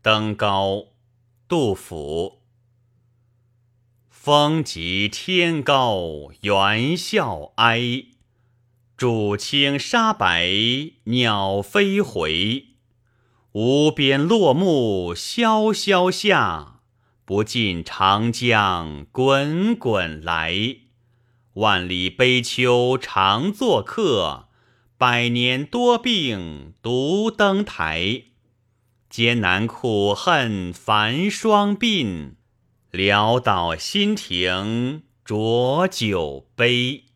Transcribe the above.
登高，杜甫。风急天高猿啸哀，渚清沙白鸟飞回。无边落木萧萧下，不尽长江滚滚来。万里悲秋常作客，百年多病独登台。艰难苦恨繁霜鬓，潦倒新停浊酒杯。